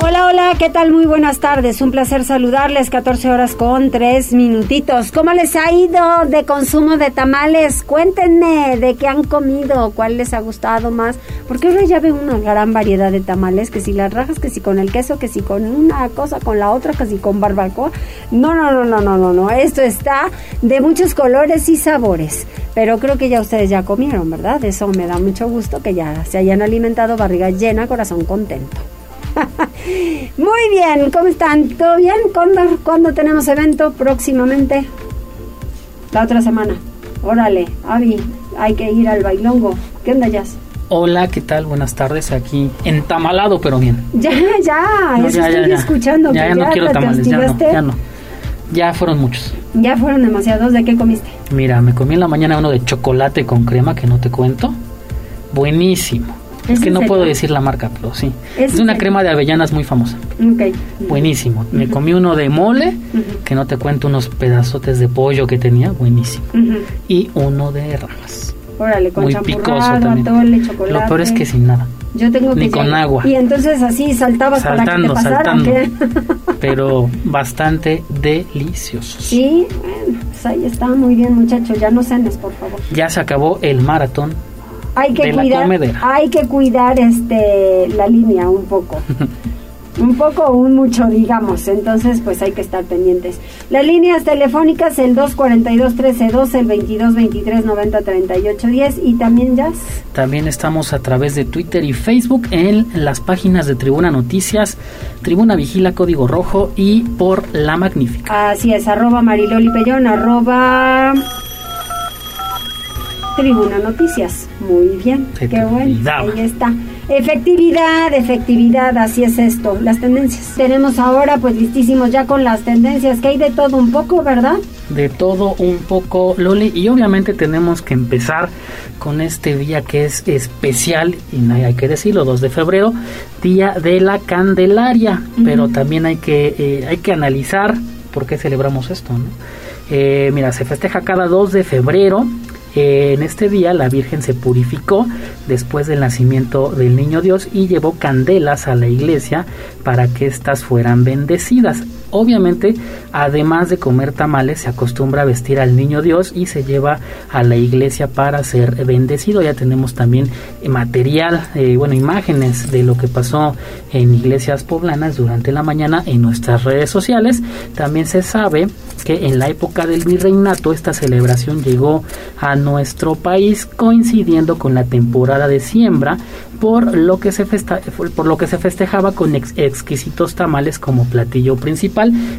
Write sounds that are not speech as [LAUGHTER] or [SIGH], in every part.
Hola, hola, ¿qué tal? Muy buenas tardes. Un placer saludarles. 14 horas con 3 minutitos. ¿Cómo les ha ido de consumo de tamales? Cuéntenme de qué han comido, cuál les ha gustado más. Porque ahora ya veo una gran variedad de tamales, que si las rajas, que si con el queso, que si con una cosa, con la otra, que si con barbacoa. No, no, no, no, no, no, no. Esto está de muchos colores y sabores. Pero creo que ya ustedes ya comieron, ¿verdad? Eso me da mucho gusto que ya se hayan alimentado, barriga llena, corazón contento. [LAUGHS] Muy bien, ¿cómo están? ¿Todo bien? ¿Cuándo, ¿Cuándo tenemos evento próximamente? La otra semana. Órale, Avi, hay que ir al bailongo. ¿Qué onda, Jazz? Hola, ¿qué tal? Buenas tardes aquí entamalado, pero bien. Ya, ya, eso estoy escuchando. Ya, ya, no quiero tamales, ya no, ya no. Ya fueron muchos. Ya fueron demasiados. ¿De qué comiste? Mira, me comí en la mañana uno de chocolate con crema que no te cuento. Buenísimo. Es, que no puedo decir la marca, pero sí. Es, una crema de avellanas muy famosa. Okay. Buenísimo. Me comí uno de mole, que no te cuento unos pedazotes de pollo que tenía, buenísimo. Y uno de ramas. Órale, con muy picoso también. chocolate. Lo peor es que sin nada. Yo tengo Ni con agua. Y entonces así saltabas saltando, para que te saltando. [LAUGHS] pero bastante delicioso. Sí, bueno, pues ahí está muy bien, muchachos. Ya no cenes, por favor. Ya se acabó el maratón hay que cuidar, hay que cuidar este la línea un poco. [LAUGHS] un poco o un mucho, digamos. Entonces, pues hay que estar pendientes. Las líneas telefónicas, el 242-1312, el 22-23-90-38-10 y también Jazz. También estamos a través de Twitter y Facebook en las páginas de Tribuna Noticias, Tribuna Vigila Código Rojo y por La Magnífica. Así es, arroba Mariloli Pellón, arroba... Tribuna Noticias. Muy bien, qué bueno. Ahí está. Efectividad, efectividad, así es esto, las tendencias. Tenemos ahora pues listísimos ya con las tendencias, que hay de todo un poco, ¿verdad? De todo un poco, Loli, y obviamente tenemos que empezar con este día que es especial, y hay que decirlo, 2 de febrero, Día de la Candelaria, pero también hay que, eh, hay que analizar por qué celebramos esto, ¿no? Eh, mira, se festeja cada 2 de febrero en este día la Virgen se purificó después del nacimiento del niño Dios y llevó candelas a la iglesia para que éstas fueran bendecidas. Obviamente, además de comer tamales, se acostumbra a vestir al niño Dios y se lleva a la iglesia para ser bendecido. Ya tenemos también material, eh, bueno, imágenes de lo que pasó en iglesias poblanas durante la mañana en nuestras redes sociales. También se sabe que en la época del virreinato esta celebración llegó a nuestro país coincidiendo con la temporada de siembra, por lo que se, por lo que se festejaba con exquisitos tamales como platillo principal.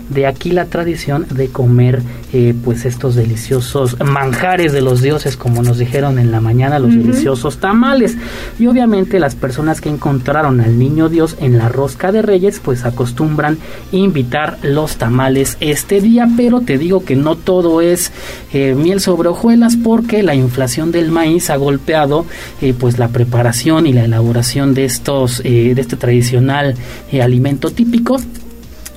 De aquí la tradición de comer eh, pues estos deliciosos manjares de los dioses, como nos dijeron en la mañana, los deliciosos tamales. Y obviamente las personas que encontraron al niño Dios en la rosca de reyes, pues acostumbran invitar los tamales este día, pero te digo que no todo es eh, miel sobre hojuelas porque la inflación del maíz ha golpeado eh, pues la preparación y la elaboración de estos eh, de este tradicional alimento típico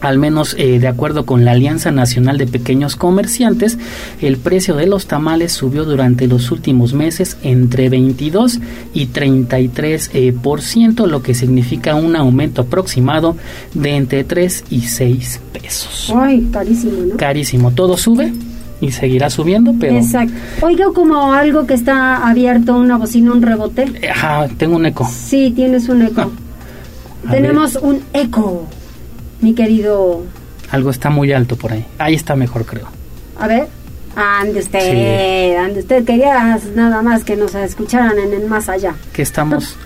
al menos eh, de acuerdo con la Alianza Nacional de Pequeños Comerciantes, el precio de los tamales subió durante los últimos meses entre 22 y 33 por ciento, lo que significa un aumento aproximado de entre 3 y 6 pesos. Ay, carísimo, ¿no? Carísimo, todo sube y seguirá subiendo, pero... Exacto. Oiga, como algo que está abierto, una bocina, un rebote. Ajá, tengo un eco. Sí, tienes un eco. Tenemos un eco, mi querido... Algo está muy alto por ahí. Ahí está mejor, creo. A ver. Ande usted, ande usted. Quería nada más que nos escucharan en el más allá. Que estamos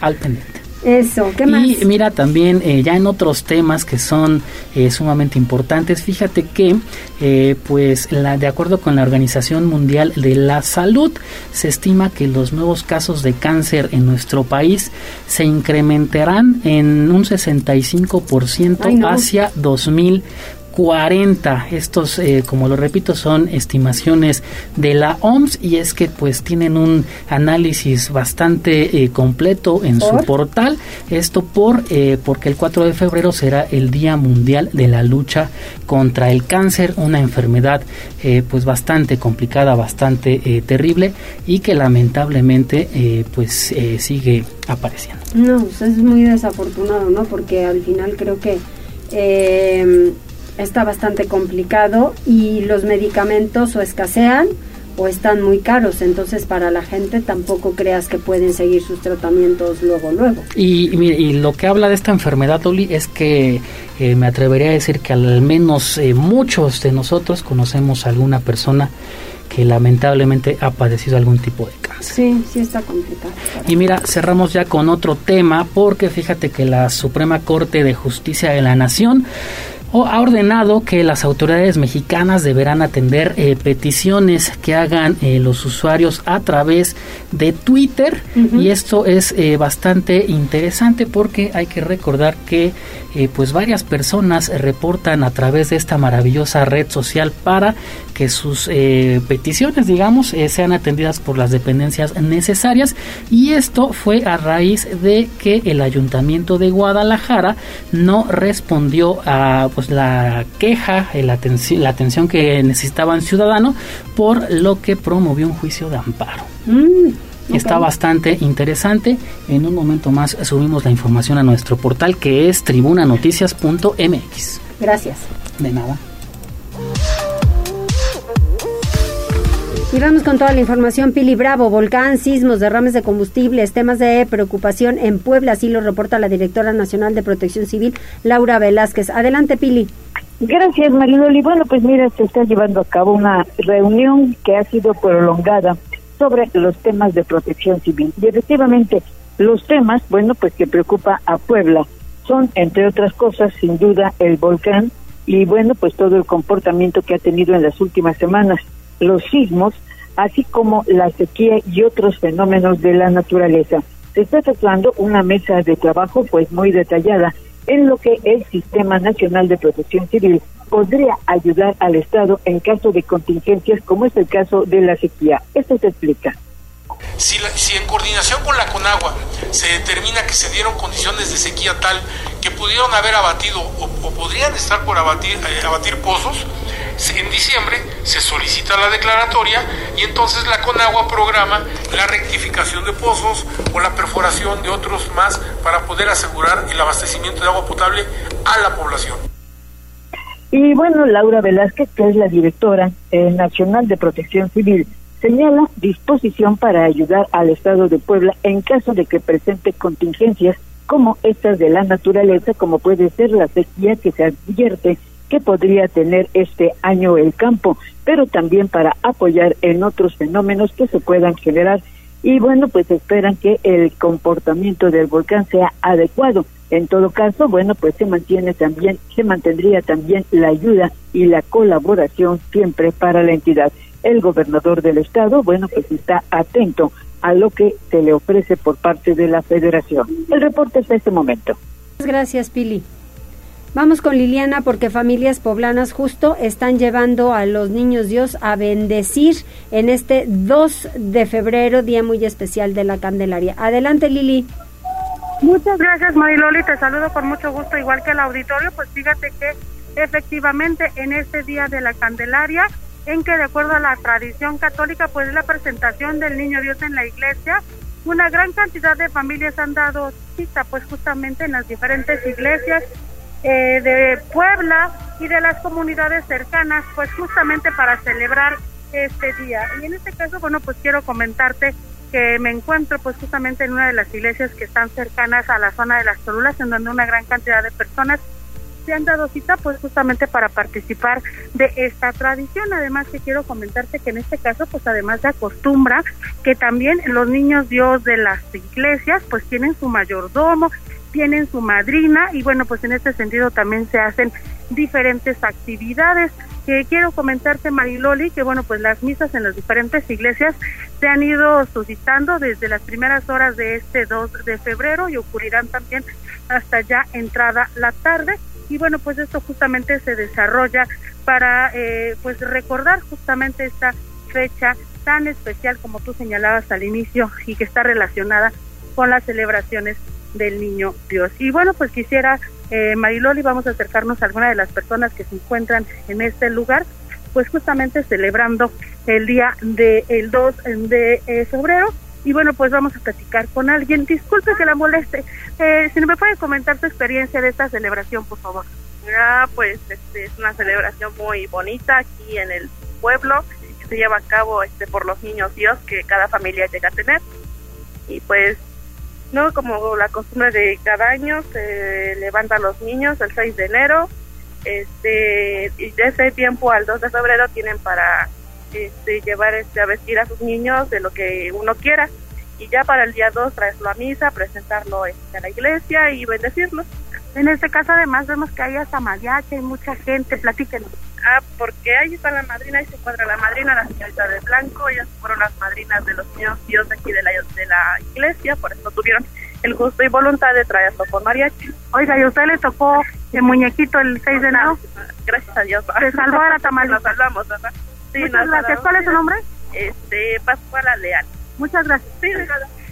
al pendiente. Eso, ¿qué más? Y mira, también eh, ya en otros temas que son eh, sumamente importantes, fíjate que, eh, pues, la, de acuerdo con la Organización Mundial de la Salud, se estima que los nuevos casos de cáncer en nuestro país se incrementarán en un 65% hacia 2000 40. Estos, eh, como lo repito, son estimaciones de la OMS y es que pues tienen un análisis bastante eh, completo en su portal. Esto por eh, porque el 4 de febrero será el Día Mundial de la Lucha contra el Cáncer, una enfermedad pues bastante complicada, bastante terrible y que lamentablemente pues sigue apareciendo. No, pues es muy desafortunado, ¿no? Porque al final creo que eh, está bastante complicado y los medicamentos o escasean o están muy caros, entonces para la gente tampoco creas que pueden seguir sus tratamientos luego, luego. Y, y, lo que habla de esta enfermedad, Oli, es que eh, me atrevería a decir que al menos eh, muchos de nosotros conocemos a alguna persona que lamentablemente ha padecido algún tipo de cáncer. Sí, sí está complicado. Y mira, cerramos ya con otro tema porque fíjate que la Suprema Corte de Justicia de la Nación ha ordenado que las autoridades mexicanas deberán atender eh, peticiones que hagan eh, los usuarios a través de Twitter. Y esto es eh, bastante interesante porque hay que recordar que pues varias personas reportan a través de esta maravillosa red social para que sus peticiones digamos sean atendidas por las dependencias necesarias y esto fue a raíz de que el ayuntamiento de Guadalajara no respondió a pues la queja, la atención, la atención que necesitaban ciudadanos, por lo que promovió un juicio de amparo. Mm, Está bastante interesante. En un momento más subimos la información a nuestro portal que es tribunanoticias.mx. Gracias. De nada. Y vamos con toda la información. Pili Bravo, volcán, sismos, derrames de combustibles, temas de preocupación en Puebla, así lo reporta la directora nacional de Protección Civil, Laura Velázquez. Adelante, Pili. Gracias, Mariloli. Bueno, pues mira, se está llevando a cabo una reunión que ha sido prolongada sobre los temas de protección civil. Y efectivamente, los temas, bueno, pues que preocupa a Puebla son, entre otras cosas, sin duda, el volcán y, bueno, pues todo el comportamiento que ha tenido en las últimas semanas, los sismos así como la sequía y otros fenómenos de la naturaleza. Se está efectuando una mesa de trabajo pues muy detallada en lo que el Sistema Nacional de Protección Civil podría ayudar al Estado en caso de contingencias como es el caso de la sequía. Esto se explica. Si, si, en coordinación con la Conagua se determina que se dieron condiciones de sequía tal que pudieron haber abatido o, podrían estar por abatir, eh, abatir pozos, en diciembre se solicita la declaratoria y entonces la Conagua programa la rectificación de pozos o la perforación de otros más para poder asegurar el abastecimiento de agua potable a la población. Y bueno, Laura Velázquez, que es la directora eh, nacional de Protección Civil, señala disposición para ayudar al Estado de Puebla en caso de que presente contingencias como estas de la naturaleza, como puede ser la sequía que se advierte que podría tener este año el campo, pero también para apoyar en otros fenómenos que se puedan generar. Y bueno, pues esperan que el comportamiento del volcán sea adecuado. En todo caso, bueno, pues se mantiene también, se mantendría también la ayuda y la colaboración siempre para la entidad. El gobernador del estado, bueno, pues está atento a lo que se le ofrece por parte de la federación. El reporte es de este momento. Gracias, Pili. Vamos con Liliana porque familias poblanas justo están llevando a los niños Dios a bendecir en este 2 de febrero, día muy especial de la Candelaria. Adelante Lili. Muchas gracias Mariloli, te saludo con mucho gusto igual que el auditorio, pues fíjate que efectivamente en este día de la Candelaria, en que de acuerdo a la tradición católica, pues la presentación del niño Dios en la iglesia, una gran cantidad de familias han dado cita pues justamente en las diferentes iglesias eh, de Puebla y de las comunidades cercanas, pues justamente para celebrar este día. Y en este caso, bueno, pues quiero comentarte que me encuentro pues justamente en una de las iglesias que están cercanas a la zona de las Tolulas, en donde una gran cantidad de personas se han dado cita pues justamente para participar de esta tradición. Además que quiero comentarte que en este caso pues además se acostumbra que también los niños Dios de las iglesias pues tienen su mayordomo, tienen su madrina y bueno, pues en este sentido también se hacen diferentes actividades. que quiero comentarte, Mariloli, que bueno, pues las misas en las diferentes iglesias se han ido suscitando desde las primeras horas de este 2 de febrero y ocurrirán también hasta ya entrada la tarde. y bueno, pues esto justamente se desarrolla para eh, pues recordar justamente esta fecha tan especial como tú señalabas al inicio y que está relacionada con las celebraciones del Niño Dios. Y bueno, pues quisiera, eh, Mariloli, vamos a acercarnos a alguna de las personas que se encuentran en este lugar, pues justamente celebrando el día del el 2 de eh, febrero. Y bueno, pues vamos a platicar con alguien. Disculpe que la moleste. Eh, si me puede comentar su experiencia de esta celebración, por favor. Ah, pues este, es una celebración muy bonita aquí en el pueblo que se lleva a cabo este por los niños Dios que cada familia llega a tener. Y pues no como la costumbre de cada año se levantan los niños el 6 de enero este y de ese tiempo al 2 de febrero tienen para este, llevar este, a vestir a sus niños de lo que uno quiera y ya para el día 2 traerlo a misa, presentarlo este, a la iglesia y bendecirlo. En este caso además vemos que hay hasta mariachi, hay mucha gente, platíquenos. Ah, porque ahí está la madrina, ahí se encuentra la madrina, la señorita de blanco, ellas fueron las madrinas de los niños Dios aquí de la, de la iglesia, por eso tuvieron el gusto y voluntad de traerlo con mariachi. Oiga, ¿y a usted le tocó el muñequito el 6 de enero? Gracias a Dios. Se salvó a la tamalita. Nos salvamos, ¿verdad? Sí, Muchas gracias. ¿Cuál es su nombre? Este, Pascuala Leal. Muchas gracias. Sí,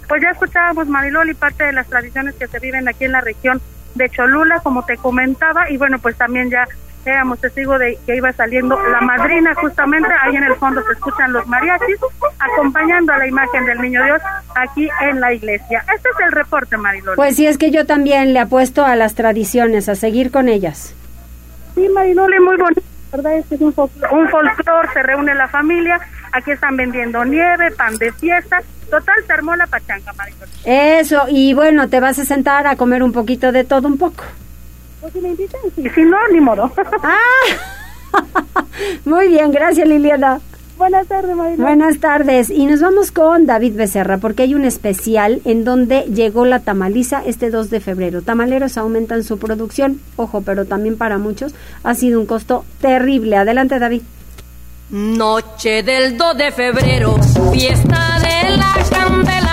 pues ya escuchábamos Mariloli parte de las tradiciones que se viven aquí en la región de Cholula, como te comentaba, y bueno, pues también ya éramos testigos de que iba saliendo la madrina justamente, ahí en el fondo se escuchan los mariachis, acompañando a la imagen del Niño Dios aquí en la iglesia. Este es el reporte, Mariloli. Pues sí, es que yo también le apuesto a las tradiciones, a seguir con ellas. Sí, Mariloli, muy bonito, ¿verdad? Este es un, un folclor, se reúne la familia, aquí están vendiendo nieve, pan de fiesta, total se armó la pachanga. Eso, y bueno, te vas a sentar a comer un poquito de todo un poco. Pues si me invitan, sí. Si no, ni modo. [LAUGHS] Ah, [LAUGHS] muy bien, gracias Liliana. Buenas tardes, Mariloli. Buenas tardes. Y nos vamos con David Becerra, porque hay un especial en donde llegó la tamaliza este 2 de febrero. Tamaleros aumentan su producción, ojo, pero también para muchos ha sido un costo terrible. Adelante, David. Noche del 2 de febrero, fiesta de la vez.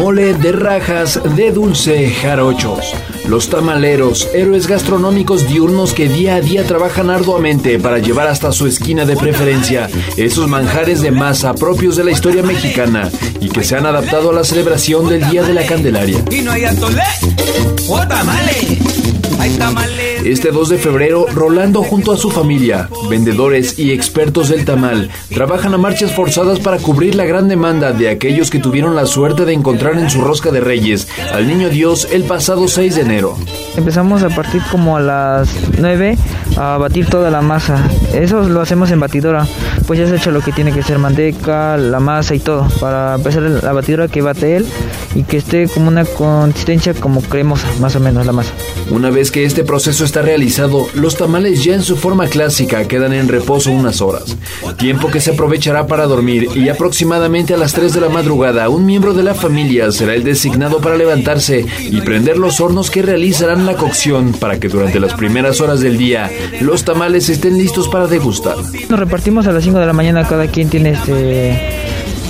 Mole de rajas de dulce jarochos. Los tamaleros, héroes gastronómicos diurnos que día a día trabajan arduamente para llevar hasta su esquina de preferencia esos manjares de masa propios de la historia mexicana y que se han adaptado a la celebración del Día de la Candelaria. Y no hay atole. Este 2 de febrero, Rolando junto a su familia, vendedores y expertos del tamal, trabajan a marchas forzadas para cubrir la gran demanda de aquellos que tuvieron la suerte de encontrar en su rosca de reyes al niño Dios el pasado 6 de enero. Empezamos a partir como a las 9 a batir toda la masa. Eso lo hacemos en batidora. Pues ya se ha hecho lo que tiene que ser manteca, la masa y todo. Para empezar la batidora que bate él y que esté como una consistencia como cremosa, más o menos la masa. Una vez que este proceso está realizado, los tamales ya en su forma clásica quedan en reposo unas horas. Tiempo que se aprovechará para dormir y aproximadamente a las 3 de la madrugada un miembro de la familia será el designado para levantarse y prender los hornos que realizarán la cocción para que durante las primeras horas del día los tamales estén listos para degustar. Nos repartimos a las 5 de la mañana, cada quien tiene este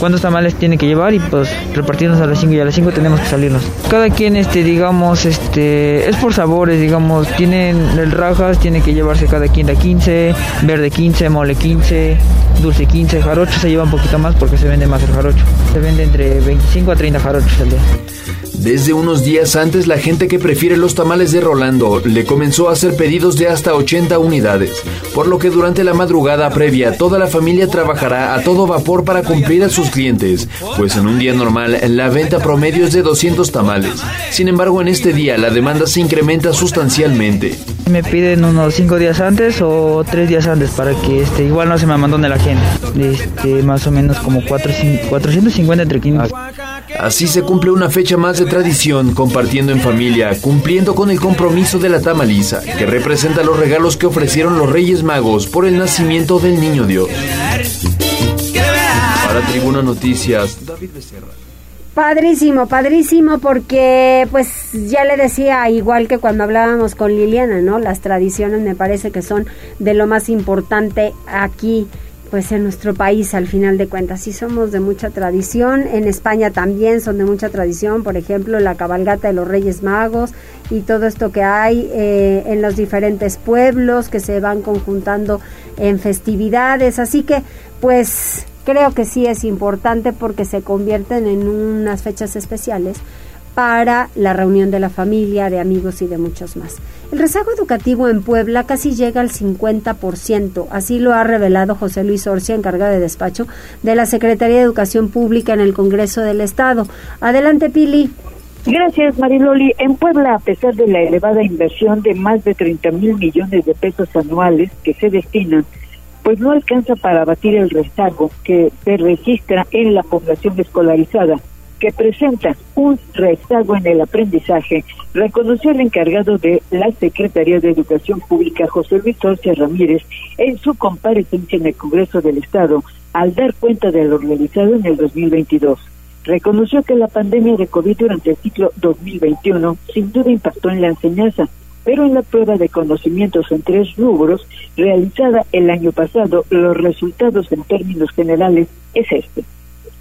cuántos tamales tiene que llevar y pues repartirnos a las 5 y a las 5 tenemos que salirnos. Cada quien este digamos este es por sabores, digamos, tienen el rajas, tiene que llevarse cada quien de 15, verde 15, mole 15, dulce 15, jarocho se lleva un poquito más porque se vende más el jarocho. Se vende entre 25 a 30 jarochos al día. Desde unos días antes, la gente que prefiere los tamales de Rolando le comenzó a hacer pedidos de hasta 80 unidades, por lo que durante la madrugada previa toda la familia trabajará a todo vapor para cumplir a sus clientes, pues en un día normal la venta promedio es de 200 tamales. Sin embargo, en este día la demanda se incrementa sustancialmente. Me piden unos 5 días antes o 3 días antes para que este igual no se me abandone la gente. Este, más o menos como 4, 450 entre 500. Así se cumple una fecha más de tradición, compartiendo en familia, cumpliendo con el compromiso de la tamaliza, que representa los regalos que ofrecieron los Reyes Magos por el nacimiento del Niño Dios. Para Tribuna Noticias, David Becerra. Padrísimo, padrísimo, porque pues ya le decía, igual que cuando hablábamos con Liliana, ¿no? Las tradiciones me parece que son de lo más importante aquí pues en nuestro país al final de cuentas. Sí somos de mucha tradición, en España también son de mucha tradición, por ejemplo, la cabalgata de los Reyes Magos y todo esto que hay eh, en los diferentes pueblos que se van conjuntando en festividades. Así que, pues creo que sí es importante porque se convierten en unas fechas especiales para la reunión de la familia, de amigos y de muchos más. El rezago educativo en Puebla casi llega al 50%, así lo ha revelado José Luis Orcia, encargado de despacho de la Secretaría de Educación Pública en el Congreso del Estado. Adelante, Pili. Gracias, Mariloli. En Puebla, a pesar de la elevada inversión de más de 30 mil millones de pesos anuales que se destinan, pues no alcanza para abatir el rezago que se registra en la población escolarizada que presenta un rezago en el aprendizaje, reconoció el encargado de la Secretaría de Educación Pública, José Luis Torcia Ramírez, en su comparecencia en el Congreso del Estado, al dar cuenta de lo realizado en el 2022. Reconoció que la pandemia de COVID durante el ciclo 2021 sin duda impactó en la enseñanza, pero en la prueba de conocimientos en tres rubros realizada el año pasado, los resultados en términos generales es este.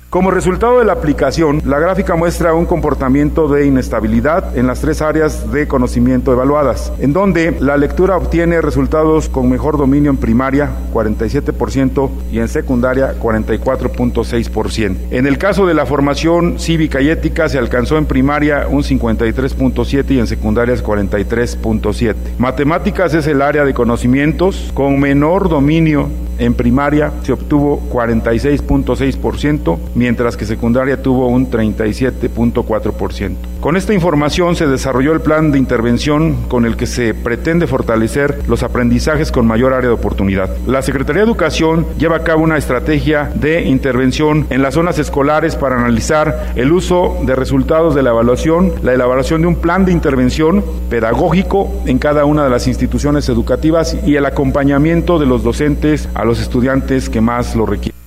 Como resultado de la aplicación, la gráfica muestra un comportamiento de inestabilidad en las tres áreas de conocimiento evaluadas, en donde la lectura obtiene resultados con mejor dominio en primaria, 47%, y en secundaria, 44.6%. En el caso de la formación cívica y ética, se alcanzó en primaria un 53.7 y en secundaria 43.7. Matemáticas es el área de conocimientos con menor dominio en primaria se obtuvo 46.6%, mientras que secundaria tuvo un 37.4%. Con esta información se desarrolló el plan de intervención con el que se pretende fortalecer los aprendizajes con mayor área de oportunidad. La Secretaría de Educación lleva a cabo una estrategia de intervención en las zonas escolares para analizar el uso de resultados de la evaluación, la elaboración de un plan de intervención pedagógico en cada una de las instituciones educativas y el acompañamiento de los docentes a los estudiantes que más lo requieren.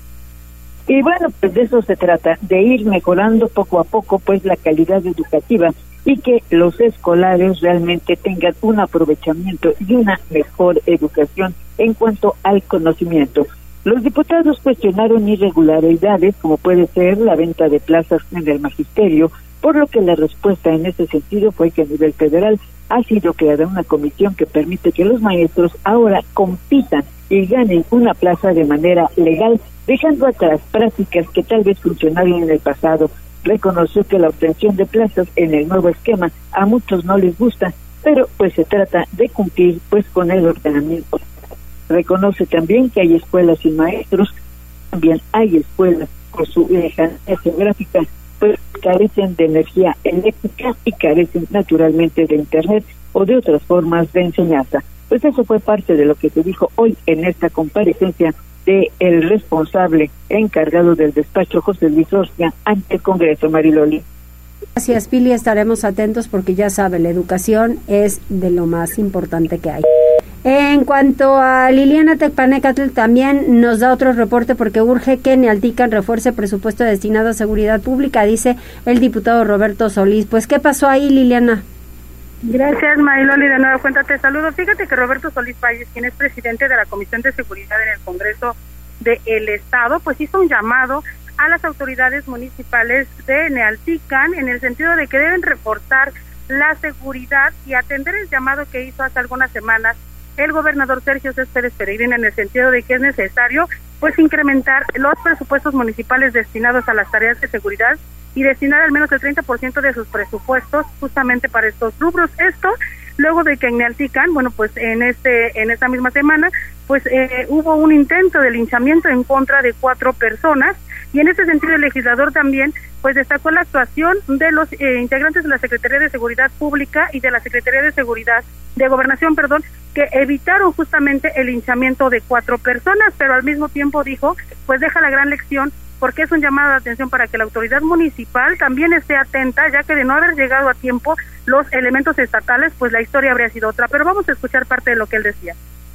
Y bueno, pues de eso se trata, de ir mejorando poco a poco pues la calidad educativa y que los escolares realmente tengan un aprovechamiento y una mejor educación en cuanto al conocimiento. Los diputados cuestionaron irregularidades como puede ser la venta de plazas en el magisterio, por lo que la respuesta en ese sentido fue que a nivel federal ha sido creada una comisión que permite que los maestros ahora compitan y ganen una plaza de manera legal, dejando atrás prácticas que tal vez funcionaron en el pasado. Reconoció que la obtención de plazas en el nuevo esquema a muchos no les gusta, pero pues se trata de cumplir pues con el ordenamiento. Reconoce también que hay escuelas y maestros, también hay escuelas con su lejanía geográfica, pues carecen de energía eléctrica y carecen naturalmente de internet o de otras formas de enseñanza. Pues eso fue parte de lo que se dijo hoy en esta comparecencia de el responsable encargado del despacho José Luis Orcia ante el Congreso, Mariloli. Gracias, Pili. Estaremos atentos porque ya sabe, la educación es de lo más importante que hay. En cuanto a Liliana Tecpanecatl, también nos da otro reporte porque urge que Nealtican refuerce presupuesto destinado a seguridad pública, dice el diputado Roberto Solís. Pues, ¿qué pasó ahí, Liliana? Gracias, Mariloli. De nuevo cuenta te saludo. Fíjate que Roberto Solís Valles, quien es presidente de la Comisión de Seguridad en el Congreso del Estado, pues hizo un llamado a las autoridades municipales de Nealtican en el sentido de que deben reforzar la seguridad y atender el llamado que hizo hace algunas semanas el gobernador Sergio Céspedes Peregrina en el sentido de que es necesario pues incrementar los presupuestos municipales destinados a las tareas de seguridad y destinar al menos el 30% de sus presupuestos justamente para estos rubros. Esto luego de que en Nealtican, bueno, pues en este en esta misma semana, pues eh, hubo un intento de linchamiento en contra de cuatro personas y en ese sentido el legislador también pues destacó la actuación de los eh, integrantes de la Secretaría de Seguridad Pública y de la Secretaría de Seguridad de Gobernación, perdón, que evitaron justamente el linchamiento de cuatro personas, pero al mismo tiempo dijo, pues deja la gran lección porque es un llamado de atención para que la autoridad municipal también esté atenta, ya que de no haber llegado a tiempo los elementos estatales, pues la historia habría sido otra. Pero vamos a escuchar parte de lo que él decía.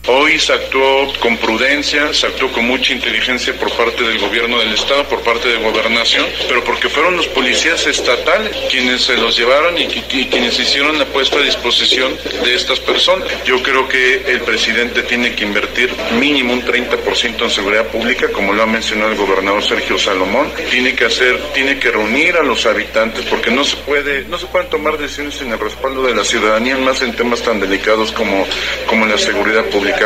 Hoy se actuó con prudencia, se actuó con mucha inteligencia por parte del gobierno del estado, por parte de gobernación, pero porque fueron los policías estatales quienes se los llevaron y, quienes hicieron la puesta a disposición de estas personas. Yo creo que el presidente tiene que invertir mínimo un 30% en seguridad pública, como lo ha mencionado el gobernador Sergio Salomón. Tiene que hacer, tiene que reunir a los habitantes porque no se puede, no se pueden tomar decisiones sin el respaldo de la ciudadanía, más en temas tan delicados como, como la seguridad pública.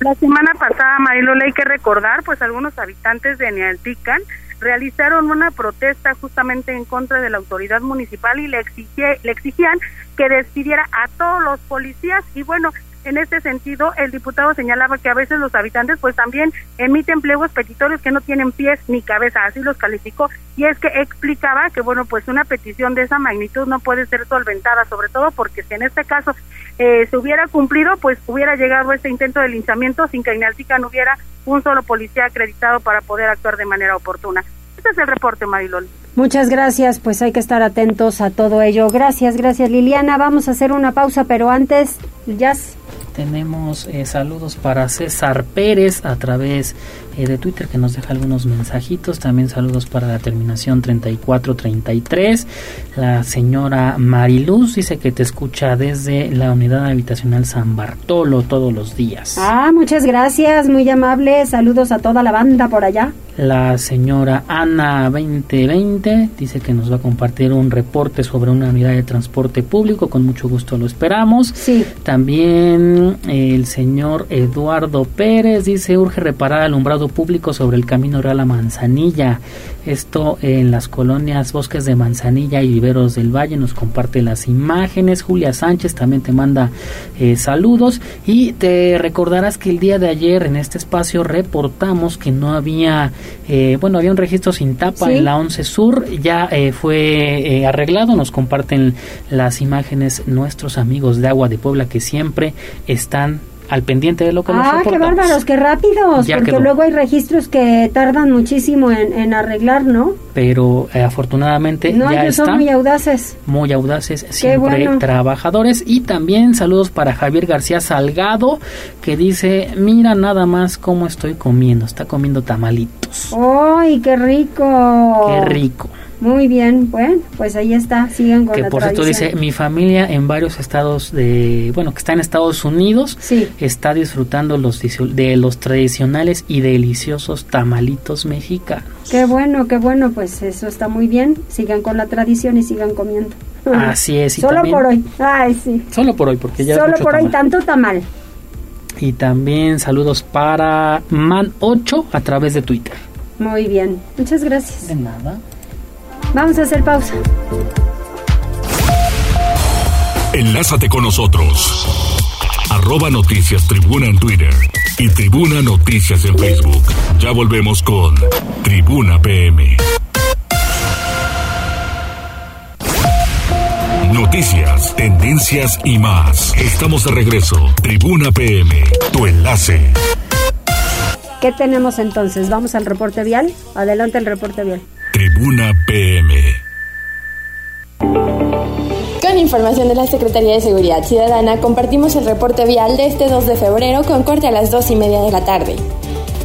La semana pasada, Marilola, hay que recordar, pues algunos habitantes de Nealtican realizaron una protesta justamente en contra de la autoridad municipal y le, le exigían que despidiera a todos los policías. Y bueno, en este sentido, el diputado señalaba que a veces los habitantes pues también emiten pliegos petitorios que no tienen pies ni cabeza, así los calificó, y es que explicaba que bueno, pues una petición de esa magnitud no puede ser solventada, sobre todo porque si en este caso eh, se hubiera cumplido, pues hubiera llegado este intento de linchamiento sin que en Altica no hubiera un solo policía acreditado para poder actuar de manera oportuna. Este es el reporte, Marilol. Muchas gracias, pues hay que estar atentos a todo ello. Gracias, gracias Liliana. Vamos a hacer una pausa, pero antes, Jazz. Tenemos eh, saludos para César Pérez a través eh, de Twitter que nos deja algunos mensajitos. También saludos para la terminación 3433. La señora Mariluz dice que te escucha desde la unidad habitacional San Bartolo todos los días. Ah, muchas gracias, muy amable. Saludos a toda la banda por allá. La señora Ana 2020 dice que nos va a compartir un reporte sobre una unidad de transporte público. Con mucho gusto lo esperamos. Sí. También el señor Eduardo Pérez dice urge reparar alumbrado público sobre el Camino Real a Manzanilla. Esto en las colonias Bosques de Manzanilla y Viveros del Valle. Nos comparte las imágenes. Julia Sánchez también te manda eh, saludos. Y te recordarás que el día de ayer en este espacio reportamos que no había, eh, bueno, había un registro sin tapa en la 11 Sur. Ya eh, fue arreglado. Nos comparten las imágenes nuestros amigos de Agua de Puebla que siempre están al pendiente de lo que ah, qué bárbaros, qué rápidos, porque luego hay registros que tardan muchísimo en, arreglar, ¿no? Pero eh, afortunadamente no, ya son muy audaces. Muy audaces, siempre trabajadores. Y también saludos para Javier García Salgado, que dice, mira nada más cómo estoy comiendo, está comiendo tamalitos. ¡Ay, qué rico! ¡Qué rico! Muy bien, bueno, pues ahí está, sigan con que por cierto dice, mi familia en varios estados de, bueno, que está en Estados Unidos, sí. está disfrutando los de los tradicionales y deliciosos tamalitos mexicanos. Qué bueno, qué bueno, pues eso está muy bien, sigan con la tradición y sigan comiendo. Así es. Y Solo por hoy, ay sí. Solo por hoy, porque ya... Solo por hoy, tanto tamal. Y también saludos para Man8 a través de Twitter. Muy bien, muchas gracias. De nada. Vamos a hacer pausa. Enlázate con nosotros. Arroba Noticias Tribuna en Twitter y Tribuna Noticias en Facebook. Ya volvemos con Tribuna PM. Noticias, tendencias y más. Estamos de regreso. Tribuna PM, tu enlace. ¿Qué tenemos entonces? ¿Vamos al reporte vial? Adelante el reporte vial. Tribuna PM. Con información de la Secretaría de Seguridad Ciudadana, compartimos el reporte vial de este 2 de febrero con corte a las 2 y media de la tarde.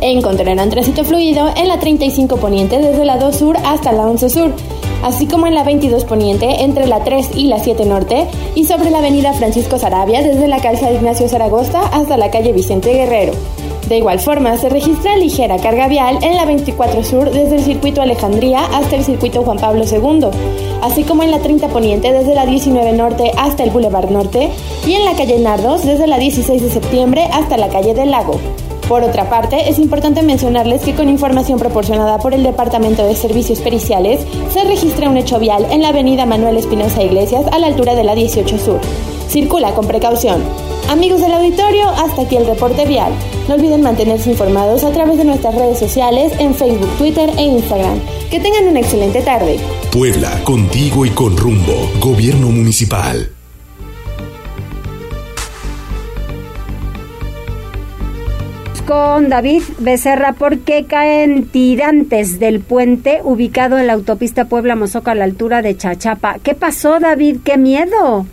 Encontrarán tránsito fluido en la 35 Poniente desde la 2 Sur hasta la 11 Sur, así como en la 22 Poniente entre la 3 y la 7 Norte y sobre la avenida Francisco Sarabia desde la calzada Ignacio Zaragoza hasta la calle Vicente Guerrero. De igual forma, se registra ligera carga vial en la 24 Sur desde el circuito Alejandría hasta el circuito Juan Pablo II, así como en la 30 Poniente desde la 19 Norte hasta el Boulevard Norte y en la calle Nardos desde la 16 de septiembre hasta la calle del Lago. Por otra parte, es importante mencionarles que con información proporcionada por el Departamento de Servicios Periciales, se registra un hecho vial en la avenida Manuel Espinosa Iglesias a la altura de la 18 Sur. Circula con precaución. Amigos del auditorio, hasta aquí el reporte vial. No olviden mantenerse informados a través de nuestras redes sociales en Facebook, Twitter e Instagram. Que tengan una excelente tarde. Puebla, contigo y con rumbo. Gobierno Municipal. con David Becerra porque caen tirantes del puente ubicado en la autopista Puebla-Mozoca a la altura de Chachapa. ¿Qué pasó, David? ¡Qué miedo!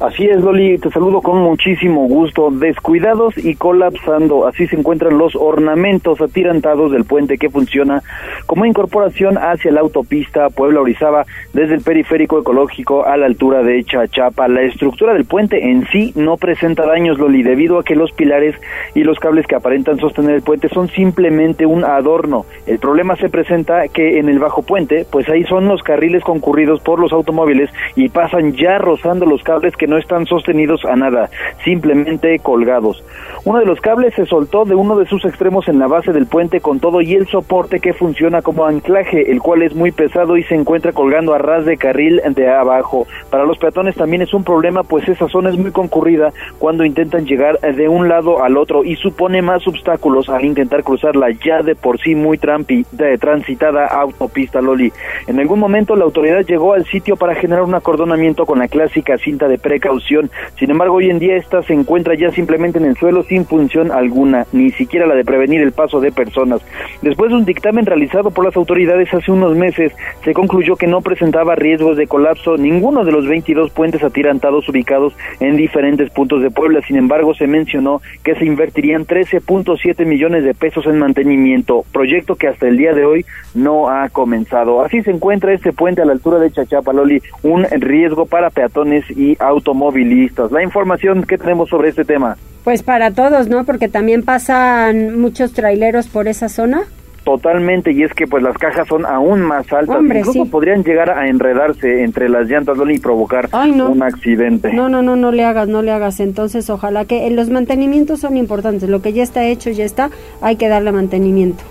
Así es, Loli, te saludo con muchísimo gusto. Descuidados y colapsando, así se encuentran los ornamentos atirantados del puente que funciona como incorporación hacia la autopista Puebla-Orizaba desde el periférico ecológico a la altura de Chachapa. La estructura del puente en sí no presenta daños, Loli, debido a que los pilares y los cables que aparentan sostener el puente son simplemente un adorno. El problema se presenta que en el bajo puente, pues ahí son los carriles concurridos por los automóviles y pasan ya rozando los cables que no están sostenidos a nada, simplemente colgados. Uno de los cables se soltó de uno de sus extremos en la base del puente con todo y el soporte que funciona como anclaje, el cual es muy pesado y se encuentra colgando a ras de carril de abajo. Para los peatones también es un problema, pues esa zona es muy concurrida cuando intentan llegar de un lado al otro y supone más obstáculos al intentar cruzar la ya de por sí muy trampi, de transitada autopista Loli. En algún momento la autoridad llegó al sitio para generar un acordonamiento con la clásica cinta de precaución. Sin embargo, hoy en día esta se encuentra ya simplemente en el suelo sin función alguna, ni siquiera la de prevenir el paso de personas. Después de un dictamen realizado por las autoridades hace unos meses, se concluyó que no presentaba riesgos de colapso ninguno de los 22 puentes atirantados ubicados en diferentes puntos de Puebla. Sin embargo, se mencionó que se invertirían 13.7 millones de pesos en mantenimiento, proyecto que hasta el día de hoy no ha comenzado. Así se encuentra este puente a la altura de Chachapaloli, un riesgo para peatones y automovilistas. La información que tenemos sobre este tema. Pues para todos, ¿no? Porque también pasan muchos traileros por esa zona. Totalmente, y es que pues las cajas son aún más altas, Hombre, incluso sí. podrían llegar a enredarse entre las llantas Loli, y provocar Ay, no. un accidente. No, no, no, no le hagas, no le hagas. Entonces, ojalá que eh, los mantenimientos son importantes. Lo que ya está hecho, ya está. Hay que darle mantenimiento.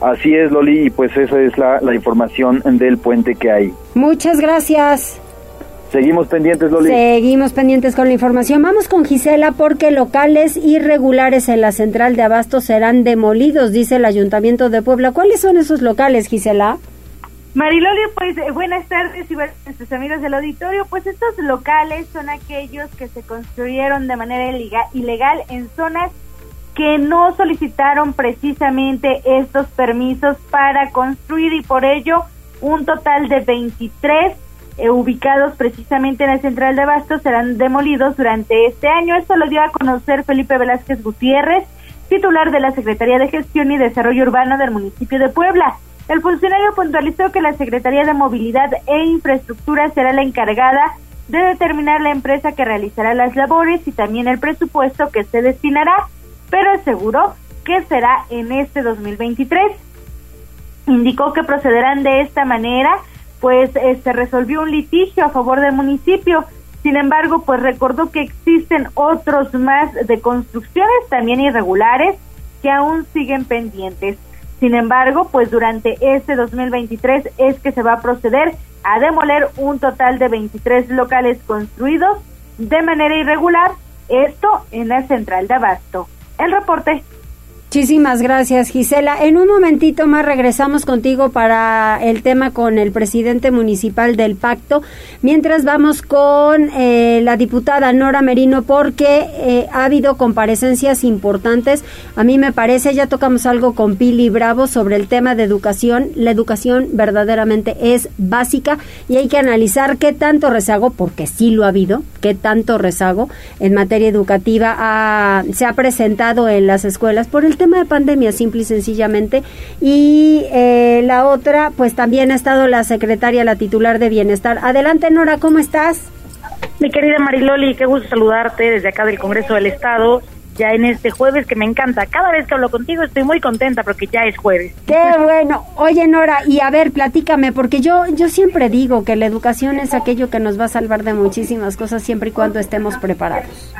Así es, Loli, y pues esa es la, la información del puente que hay. Muchas gracias. Seguimos pendientes, Loli. Seguimos pendientes con la información. Vamos con Gisela porque locales irregulares en la central de Abasto serán demolidos, dice el Ayuntamiento de Puebla. ¿Cuáles son esos locales, Gisela? Mariloli, pues eh, buenas tardes y buenas nuestros amigos del auditorio. Pues estos locales son aquellos que se construyeron de manera ilega- ilegal en zonas que no solicitaron precisamente estos permisos para construir y por ello un total de 23 eh, ubicados precisamente en la central de Abasto serán demolidos durante este año. Esto lo dio a conocer Felipe Velázquez Gutiérrez, titular de la Secretaría de Gestión y Desarrollo Urbano del municipio de Puebla. El funcionario puntualizó que la Secretaría de Movilidad e Infraestructura será la encargada de determinar la empresa que realizará las labores y también el presupuesto que se destinará, pero aseguró que será en este 2023. Indicó que procederán de esta manera, pues se resolvió un litigio a favor del municipio. Sin embargo, pues recordó que existen otros más de construcciones también irregulares que aún siguen pendientes. Sin embargo, pues durante este 2023 es que se va a proceder a demoler un total de 23 locales construidos de manera irregular, esto en la central de Abasto. El reporte. Muchísimas gracias, Gisela. En un momentito más regresamos contigo para el tema con el presidente municipal del pacto, mientras vamos con eh, la diputada Nora Merino porque eh, ha habido comparecencias importantes. A mí me parece, ya tocamos algo con Pili Bravo sobre el tema de educación. La educación verdaderamente es básica y hay que analizar qué tanto rezago, porque sí lo ha habido, qué tanto rezago en materia educativa se ha presentado en las escuelas por el tema de pandemia, simple y sencillamente. Y eh, la otra, pues también ha estado la secretaria, la titular de Bienestar. Adelante, Nora, ¿cómo estás? Mi querida Mariloli, qué gusto saludarte desde acá del Congreso del Estado, ya en este jueves que me encanta. Cada vez que hablo contigo estoy muy contenta porque ya es jueves. Qué bueno. Oye, Nora, y a ver, platícame, porque yo, yo siempre digo que la educación es aquello que nos va a salvar de muchísimas cosas siempre y cuando estemos preparados.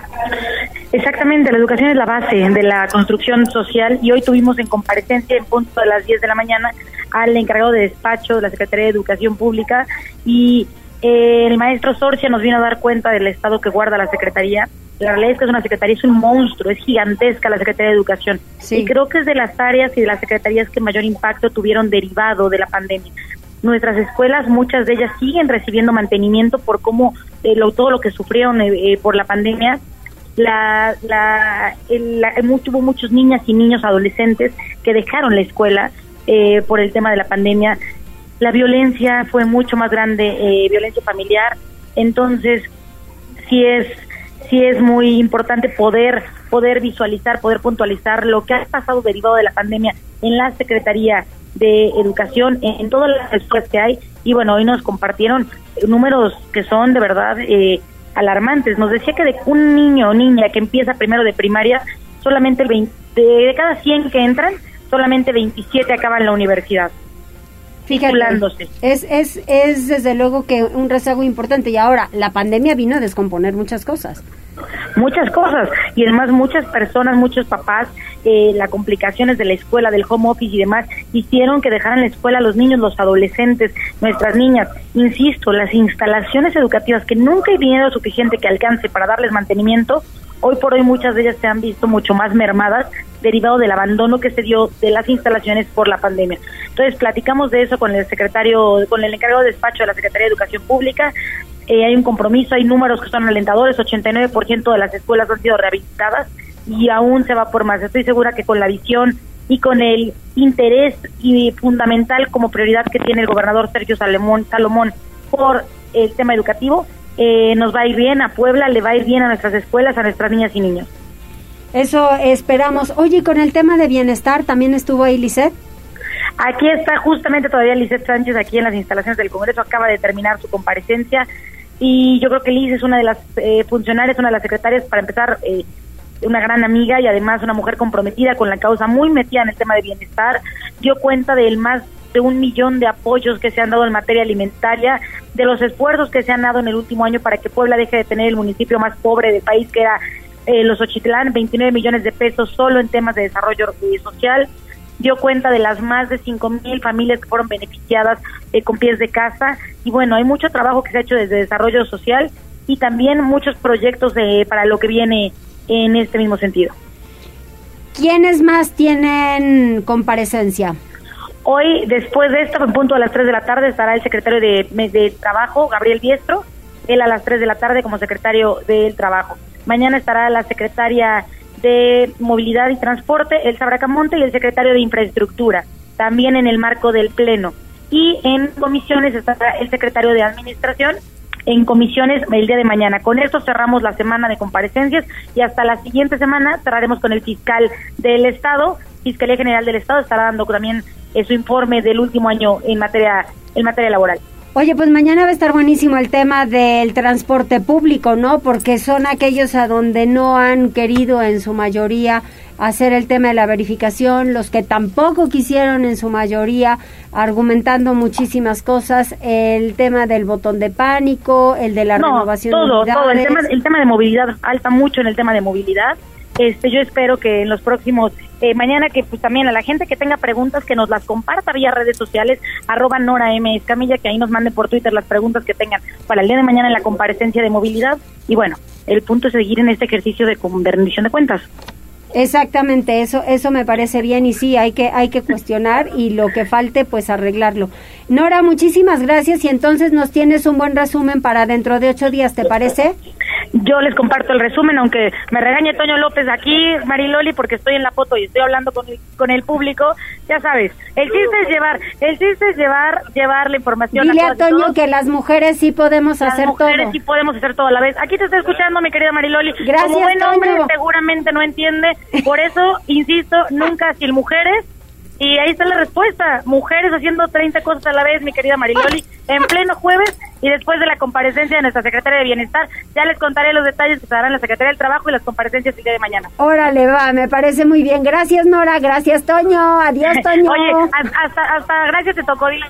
Exactamente, la educación es la base de la construcción social y hoy tuvimos en comparecencia en punto de las 10 de la mañana al encargado de despacho de la Secretaría de Educación Pública y el maestro Sorcia nos vino a dar cuenta del estado que guarda la Secretaría. La realidad es que es una secretaría, es un monstruo, es gigantesca la Secretaría de Educación. Y creo que es de las áreas y de las secretarías que mayor impacto tuvieron derivado de la pandemia. Nuestras escuelas, muchas de ellas siguen recibiendo mantenimiento por cómo eh, lo, todo lo que sufrieron eh, eh, por la pandemia la, la, el- la- hubo muchos niñas y niños adolescentes que dejaron la escuela eh, por el tema de la pandemia. La violencia fue mucho más grande, eh, violencia familiar. Entonces, sí es sí es muy importante poder poder visualizar, poder puntualizar lo que ha pasado derivado de la pandemia en la Secretaría de Educación, en, todas las escuelas que hay. Y bueno, hoy nos compartieron números que son de verdad eh, alarmantes. Nos decía que de un niño o niña que empieza primero de primaria, solamente el 20, de cada 100 que entran, solamente 27 acaban la universidad. Fíjate, titulándose. es, es, es desde luego que un rezago importante y ahora la pandemia vino a descomponer muchas cosas. muchas cosas y además muchas personas, muchos papás, eh, las complicaciones de la escuela, del home office y demás, hicieron que dejaran la escuela a los niños, los adolescentes, nuestras niñas. Insisto, las instalaciones educativas que nunca hay dinero suficiente que alcance para darles mantenimiento, hoy por hoy muchas de ellas se han visto mucho más mermadas derivado del abandono que se dio de las instalaciones por la pandemia. Entonces platicamos de eso con el secretario, con el encargado de despacho de la Secretaría de Educación Pública, eh, hay un compromiso, hay números que son alentadores, 89% de las escuelas han sido rehabilitadas y aún se va por más. Estoy segura que con la visión y con el interés y fundamental como prioridad que tiene el gobernador Sergio Salomón, Salomón por el tema educativo, eh, nos va a ir bien a Puebla, le va a ir bien a nuestras escuelas, a nuestras niñas y niños. Eso esperamos. Oye, y con el tema de bienestar, ¿también estuvo ahí Lisette? Aquí está justamente todavía Lizeth Sánchez, aquí en las instalaciones del Congreso, acaba de terminar su comparecencia y yo creo que Liz es una de las eh, funcionarias, una de las secretarias, para empezar, eh, una gran amiga y además una mujer comprometida con la causa, muy metida en el tema de bienestar, dio cuenta del más de un millón de apoyos que se han dado en materia alimentaria, de los esfuerzos que se han dado en el último año para que Puebla deje de tener el municipio más pobre del país, que era eh, los Ochitlán, 29 millones de pesos solo en temas de desarrollo eh, social. Dio cuenta de las más de 5 mil familias que fueron beneficiadas eh, con pies de casa. Y bueno, hay mucho trabajo que se ha hecho desde desarrollo social y también muchos proyectos eh, para lo que viene en este mismo sentido. ¿Quiénes más tienen comparecencia? Hoy, después de esto, en punto a las 3 de la tarde, estará el secretario de, de Trabajo, Gabriel Diestro, él a las 3 de la tarde como secretario del Trabajo. Mañana estará la secretaria de Movilidad y Transporte, Elsa Bracamonte, y el secretario de Infraestructura, también en el marco del Pleno. Y en comisiones estará el secretario de Administración, en comisiones el día de mañana. Con esto cerramos la semana de comparecencias y hasta la siguiente semana cerraremos con el fiscal del Estado, Fiscalía General del Estado, estará dando también eh, su informe del último año en materia, en materia laboral. Oye, pues mañana va a estar buenísimo el tema del transporte público, ¿no? Porque son aquellos a donde no han querido en su mayoría hacer el tema de la verificación, los que tampoco quisieron en su mayoría, argumentando muchísimas cosas, el tema del botón de pánico, el de la no, renovación todo, de todo. El tema, el tema de movilidad alta mucho en el tema de movilidad. Este, yo espero que en los próximos, eh, mañana que pues también a la gente que tenga preguntas que nos las comparta vía redes sociales, arroba Nora M. Escamilla, que ahí nos mande por Twitter las preguntas que tengan para el día de mañana en la comparecencia de movilidad. Y bueno, el punto es seguir en este ejercicio de, de rendición de cuentas. Exactamente, eso eso me parece bien y sí, hay que hay que cuestionar y lo que falte pues arreglarlo. Nora, muchísimas gracias y entonces nos tienes un buen resumen para dentro de ocho días, ¿te parece? Yo les comparto el resumen, aunque me regañe Toño López aquí, Mariloli, porque estoy en la foto y estoy hablando con el, con el público. Ya sabes, el chiste es llevar, el chiste es llevar, llevar la información Dile a Toño todos. que las mujeres sí podemos Las hacer mujeres todo. sí podemos hacer todo a la vez. Aquí te estoy escuchando, mi querida Mariloli. Gracias, Como buen hombre Toño. seguramente no entiende. Por eso, insisto, nunca sin mujeres. Y ahí está la respuesta. Mujeres haciendo 30 cosas a la vez, mi querida Mariloli, en pleno jueves y después de la comparecencia de nuestra secretaria de Bienestar. Ya les contaré los detalles que se darán la Secretaría del Trabajo y las comparecencias el día de mañana. Órale, va, me parece muy bien. Gracias, Nora. Gracias, Toño. Adiós, Toño. Oye, hasta, hasta, gracias te tocó, dile.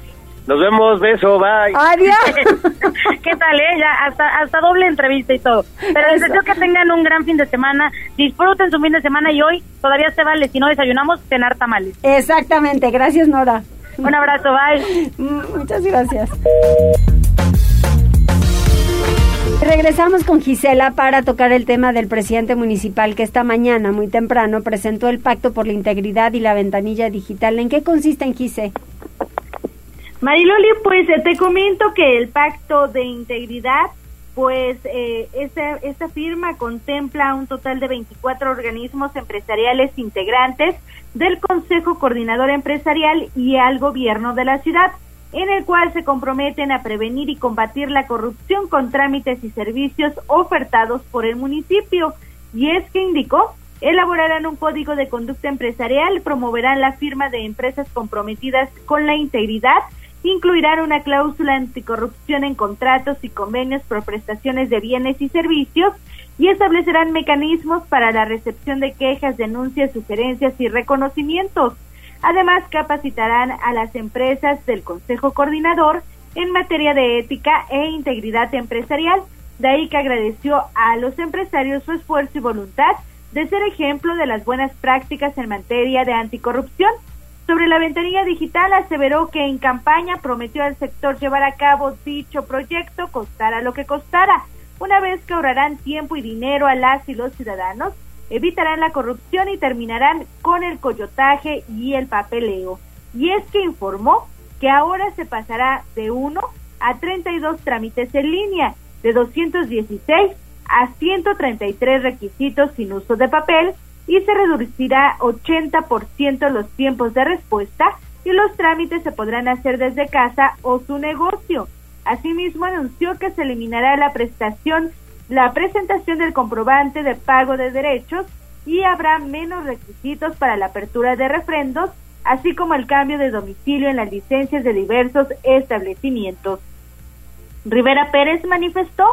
Nos vemos, beso, bye. Adiós. [LAUGHS] ¿Qué tal, eh? Ya hasta, hasta doble entrevista y todo. Pero les deseo que tengan un gran fin de semana. Disfruten su fin de semana y hoy todavía se vale, si no desayunamos, cenar tamales. Exactamente, gracias, Nora. Un abrazo, bye. Mm, Muchas gracias. Regresamos con Gisela para tocar el tema del presidente municipal que esta mañana, muy temprano, presentó el Pacto por la Integridad y la Ventanilla Digital. ¿En qué consiste, en Gise? Mariloli, pues eh, te comento que el pacto de integridad, pues eh, esta, esta firma contempla un total de 24 organismos empresariales integrantes del Consejo Coordinador Empresarial y al gobierno de la ciudad. en el cual se comprometen a prevenir y combatir la corrupción con trámites y servicios ofertados por el municipio. Y es que indicó, elaborarán un código de conducta empresarial, promoverán la firma de empresas comprometidas con la integridad, incluirán una cláusula anticorrupción en contratos y convenios por prestaciones de bienes y servicios y establecerán mecanismos para la recepción de quejas, denuncias, sugerencias y reconocimientos. Además, capacitarán a las empresas del Consejo Coordinador en materia de ética e integridad empresarial. De ahí que agradeció a los empresarios su esfuerzo y voluntad de ser ejemplo de las buenas prácticas en materia de anticorrupción. Sobre la ventanilla digital aseveró que en campaña prometió al sector llevar a cabo dicho proyecto costara lo que costara, una vez que ahorrarán tiempo y dinero a las y los ciudadanos evitarán la corrupción y terminarán con el coyotaje y el papeleo. Y es que informó que ahora se pasará de 1 a 32 trámites en línea, de 216 a 133 requisitos sin uso de papel y se reducirá 80% los tiempos de respuesta y los trámites se podrán hacer desde casa o su negocio. Asimismo, anunció que se eliminará la presentación del comprobante de pago de derechos y habrá menos requisitos para la apertura de refrendos, así como el cambio de domicilio en las licencias de diversos establecimientos. Rivera Pérez manifestó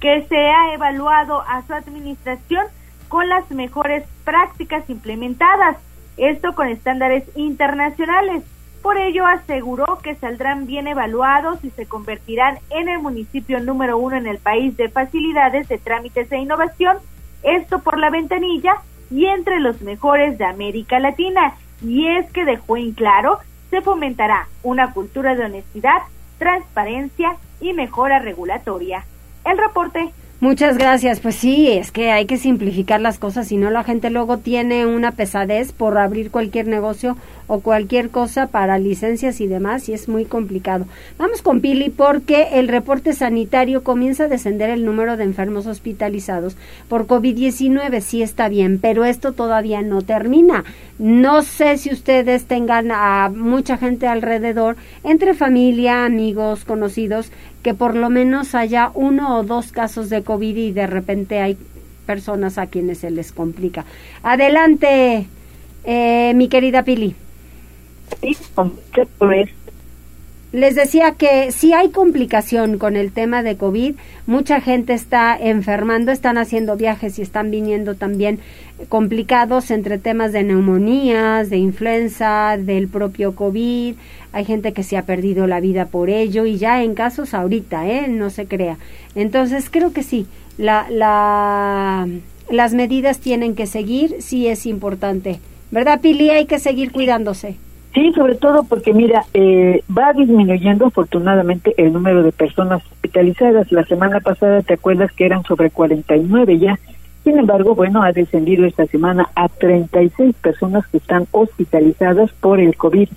que se ha evaluado a su administración con las mejores prácticas implementadas, esto con estándares internacionales por ello, aseguró que saldrán bien evaluados y se convertirán en el municipio número uno en el país de facilidades de trámites e innovación, esto por la ventanilla y entre los mejores de América Latina. Y es que dejó en claro, se fomentará una cultura de honestidad, transparencia y mejora regulatoria. El reporte Muchas gracias. Pues sí, es que hay que simplificar las cosas, si no la gente luego tiene una pesadez por abrir cualquier negocio o cualquier cosa para licencias y demás y es muy complicado. Vamos con Pili porque el reporte sanitario comienza a descender el número de enfermos hospitalizados por COVID-19. Sí está bien, pero esto todavía no termina. No sé si ustedes tengan a mucha gente alrededor, entre familia, amigos, conocidos, que por lo menos haya uno o dos casos de COVID y de repente hay personas a quienes se les complica. Adelante, eh, mi querida Pili. Les decía que si hay complicación con el tema de COVID, mucha gente está enfermando, están haciendo viajes y están viniendo también complicados entre temas de neumonías, de influenza, del propio COVID. Hay gente que se ha perdido la vida por ello y ya en casos ahorita, ¿eh? No se crea. Entonces creo que sí, la, la, las medidas tienen que seguir, sí es importante. ¿Verdad, Pili? Hay que seguir cuidándose. Sí, sobre todo porque, mira, eh, va disminuyendo afortunadamente el número de personas hospitalizadas. La semana pasada, ¿te acuerdas que eran sobre 49 ya? Sin embargo, bueno, ha descendido esta semana a 36 personas que están hospitalizadas por el COVID.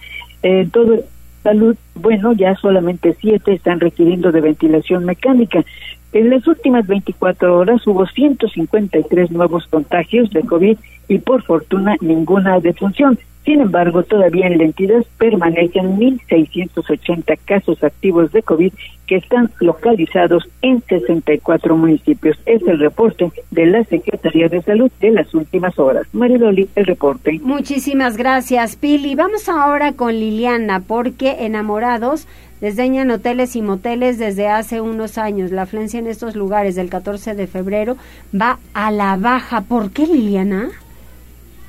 Eh, todo salud, bueno, ya solamente siete están requiriendo de ventilación mecánica. En las últimas 24 horas hubo 153 nuevos contagios de COVID y por fortuna ninguna defunción. Sin embargo, todavía en la entidad permanecen 1.680 casos activos de COVID que están localizados en 64 municipios. Es el reporte de la Secretaría de Salud de las últimas horas. Mariloli, el reporte. Muchísimas gracias, Pili. Vamos ahora con Liliana, porque enamorados desdeñan hoteles y moteles desde hace unos años. La afluencia en estos lugares del 14 de febrero va a la baja. ¿Por qué, Liliana?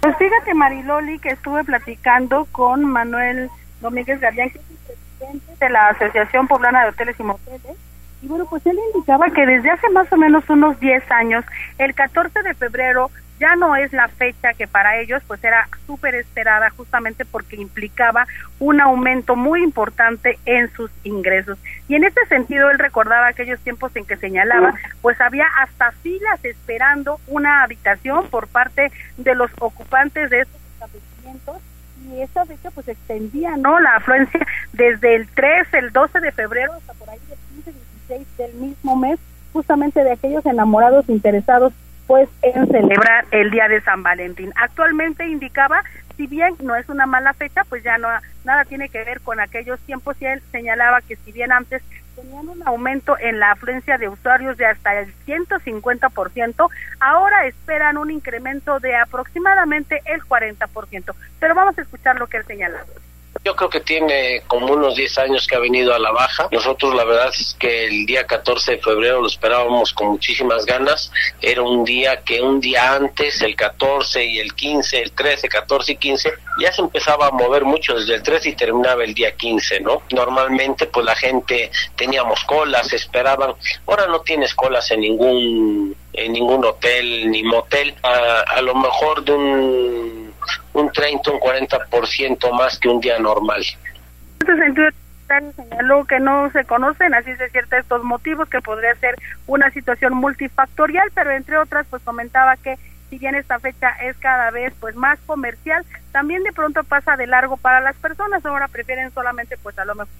Pues fíjate, Mariloli, que estuve platicando con Manuel Domínguez Gardián, que es el presidente de la Asociación Poblana de Hoteles y Moteles. Y bueno, pues él indicaba que desde hace más o menos unos 10 años, el 14 de febrero ya no es la fecha que para ellos pues era súper esperada justamente porque implicaba un aumento muy importante en sus ingresos. Y en este sentido él recordaba aquellos tiempos en que señalaba pues había hasta filas esperando una habitación por parte de los ocupantes de estos establecimientos y esa fecha pues extendía no la afluencia desde el 3, el 12 de febrero hasta por ahí 15, 16 del mismo mes justamente de aquellos enamorados interesados pues en celebrar el día de San Valentín. Actualmente indicaba si bien no es una mala fecha, pues ya no nada tiene que ver con aquellos tiempos y él señalaba que si bien antes tenían un aumento en la afluencia de usuarios de hasta el 150%, ahora esperan un incremento de aproximadamente el 40%. Pero vamos a escuchar lo que él señalaba. Yo creo que tiene como unos 10 años que ha venido a la baja. Nosotros la verdad es que el día 14 de febrero lo esperábamos con muchísimas ganas. Era un día que un día antes, el 14 y el 15, el 13, 14 y 15, ya se empezaba a mover mucho desde el 13 y terminaba el día 15, ¿no? Normalmente pues la gente teníamos colas, esperaban. Ahora no tienes colas en ningún en ningún hotel ni motel. A, a lo mejor de un un 30, un 40% más que un día normal. En este sentido, señaló que no se conocen, así se cierta estos motivos, que podría ser una situación multifactorial, pero entre otras, pues comentaba que si bien esta fecha es cada vez pues más comercial, también de pronto pasa de largo para las personas, ahora prefieren solamente pues a lo mejor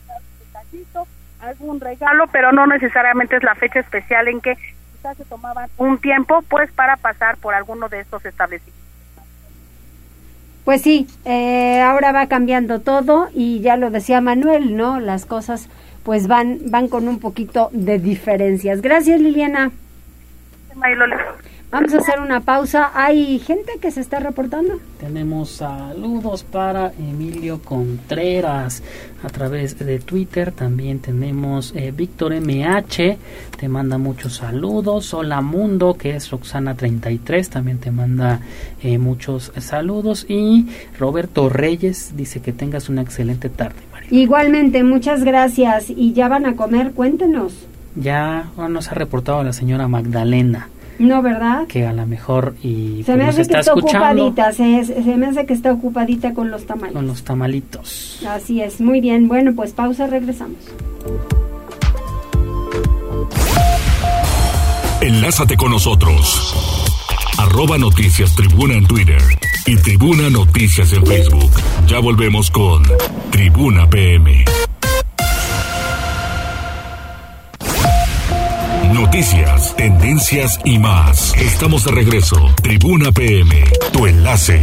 algún regalo, pero no necesariamente es la fecha especial en que quizás se tomaban un tiempo pues para pasar por alguno de estos establecimientos. Pues sí, eh, ahora va cambiando todo y ya lo decía Manuel, ¿no? Las cosas pues van van con un poquito de diferencias. Gracias, Liliana. Vamos a hacer una pausa. ¿Hay gente que se está reportando? Tenemos saludos para Emilio Contreras a través de Twitter. También tenemos eh, Víctor MH, te manda muchos saludos. Hola Mundo, que es Roxana33, también te manda eh, muchos saludos. Y Roberto Reyes dice que tengas una excelente tarde. Igualmente, muchas gracias. ¿Y ya van a comer? Cuéntenos. Ya nos ha reportado la señora Magdalena. No, ¿verdad? Que a lo mejor y se me pues, hace que está, ocupadita, se, se, me hace que está ocupadita con los tamales. Con los tamalitos. Así es, muy bien. Bueno, pues pausa, regresamos. Enlázate con nosotros. Arroba Noticias Tribuna en Twitter y Tribuna Noticias en Facebook. Ya volvemos con Tribuna PM. Noticias, tendencias y más. Estamos de regreso. Tribuna PM, tu enlace.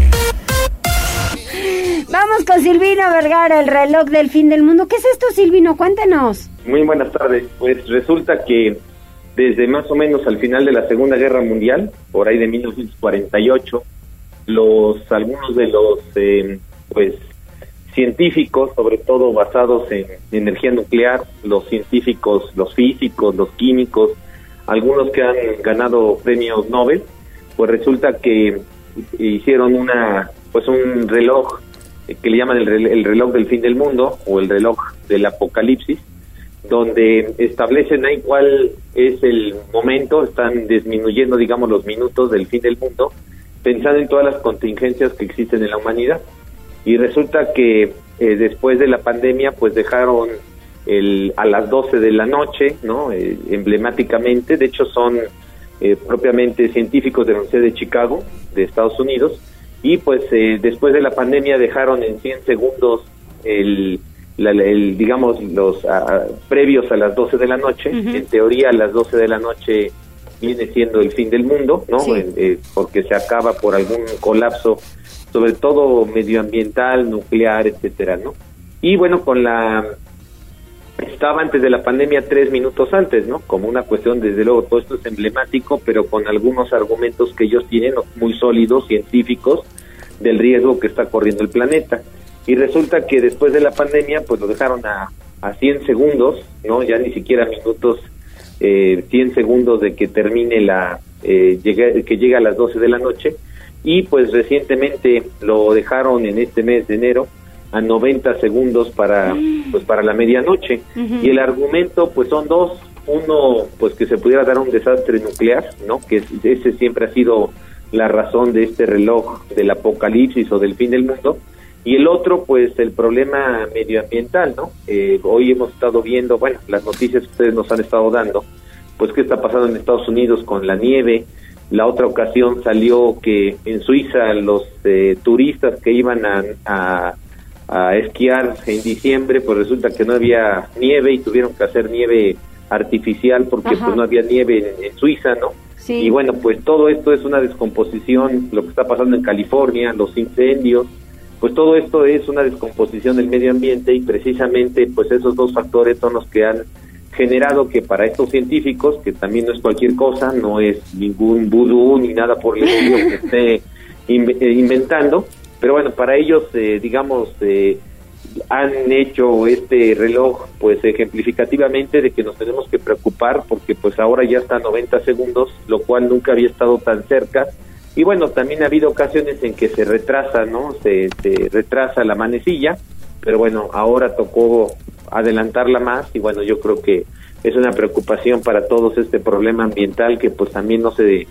Vamos con Silvino Vergara, el reloj del fin del mundo. ¿Qué es esto, Silvino? Cuéntanos. Muy buenas tardes. Pues resulta que desde más o menos al final de la Segunda Guerra Mundial, por ahí de 1948, los algunos de los eh, pues científicos, sobre todo basados en energía nuclear, los científicos, los físicos, los químicos, algunos que han ganado premios Nobel, pues resulta que hicieron una pues un reloj que le llaman el, el reloj del fin del mundo o el reloj del apocalipsis, donde establecen ahí cuál es el momento, están disminuyendo, digamos, los minutos del fin del mundo, pensando en todas las contingencias que existen en la humanidad. Y resulta que eh, después de la pandemia pues dejaron el, a las 12 de la noche, ¿no? Eh, emblemáticamente, de hecho son eh, propiamente científicos de la Universidad de Chicago, de Estados Unidos, y pues después de la pandemia dejaron en 100 segundos el, digamos, los previos a las 12 de la noche, en teoría a las 12 de la noche viene siendo el fin del mundo, ¿no? porque se acaba por algún colapso sobre todo medioambiental, nuclear, etcétera, ¿no? Y bueno, con la estaba antes de la pandemia tres minutos antes, ¿no? Como una cuestión, desde luego, todo esto es emblemático, pero con algunos argumentos que ellos tienen muy sólidos, científicos, del riesgo que está corriendo el planeta. Y resulta que después de la pandemia, pues lo dejaron a, a 100 segundos, ¿no? Ya ni siquiera minutos, eh, 100 segundos de que termine la, eh, que llegue a las 12 de la noche, y pues recientemente lo dejaron en este mes de enero a 90 segundos para pues para la medianoche. Y el argumento pues son dos. Uno pues que se pudiera dar un desastre nuclear no que ese siempre ha sido la razón de este reloj del apocalipsis o del fin del mundo. Y el otro pues el problema medioambiental no eh, hoy hemos estado viendo bueno las noticias que ustedes nos han estado dando pues qué está pasando en Estados Unidos con la nieve. La otra ocasión salió que en Suiza los eh, turistas que iban a, a, esquiar en diciembre, pues resulta que no había nieve y tuvieron que hacer nieve artificial porque pues no había nieve en, Suiza, ¿no? Y bueno, pues todo esto es una descomposición, lo que está pasando en California, los incendios, pues todo esto es una descomposición del medio ambiente y precisamente pues esos dos factores son los que han generado que para estos científicos, que también no es cualquier cosa, no es ningún vudú ni nada por el estilo que [LAUGHS] esté eh, inventando, pero bueno, para ellos, eh, digamos, eh, han hecho este reloj pues ejemplificativamente de que nos tenemos que preocupar porque pues ahora ya está a 90 segundos, lo cual nunca había estado tan cerca. Y bueno, también ha habido ocasiones en que se retrasa, ¿no? Se, se retrasa la manecilla, pero bueno, ahora tocó adelantarla más y bueno, yo creo que es una preocupación para todos este problema ambiental que pues también no se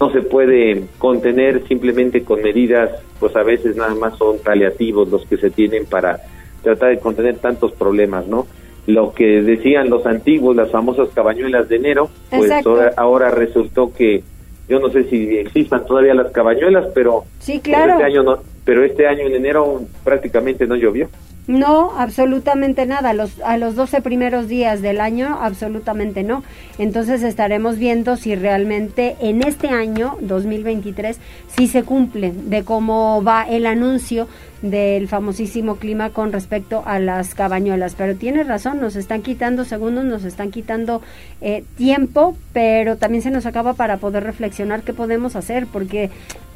no se puede contener simplemente con medidas, pues a veces nada más son paliativos los que se tienen para tratar de contener tantos problemas, ¿no? Lo que decían los antiguos, las famosas cabañuelas de enero, pues ahora, resultó que yo no sé si existan todavía las cabañuelas, pero sí, claro. este año no, pero este año en enero prácticamente no llovió. No, absolutamente nada. Los, a los 12 primeros días del año, absolutamente no. Entonces estaremos viendo si realmente en este año, 2023, sí se cumple de cómo va el anuncio del famosísimo clima con respecto a las cabañuelas. Pero tiene razón, nos están quitando segundos, nos están quitando eh, tiempo, pero también se nos acaba para poder reflexionar qué podemos hacer, porque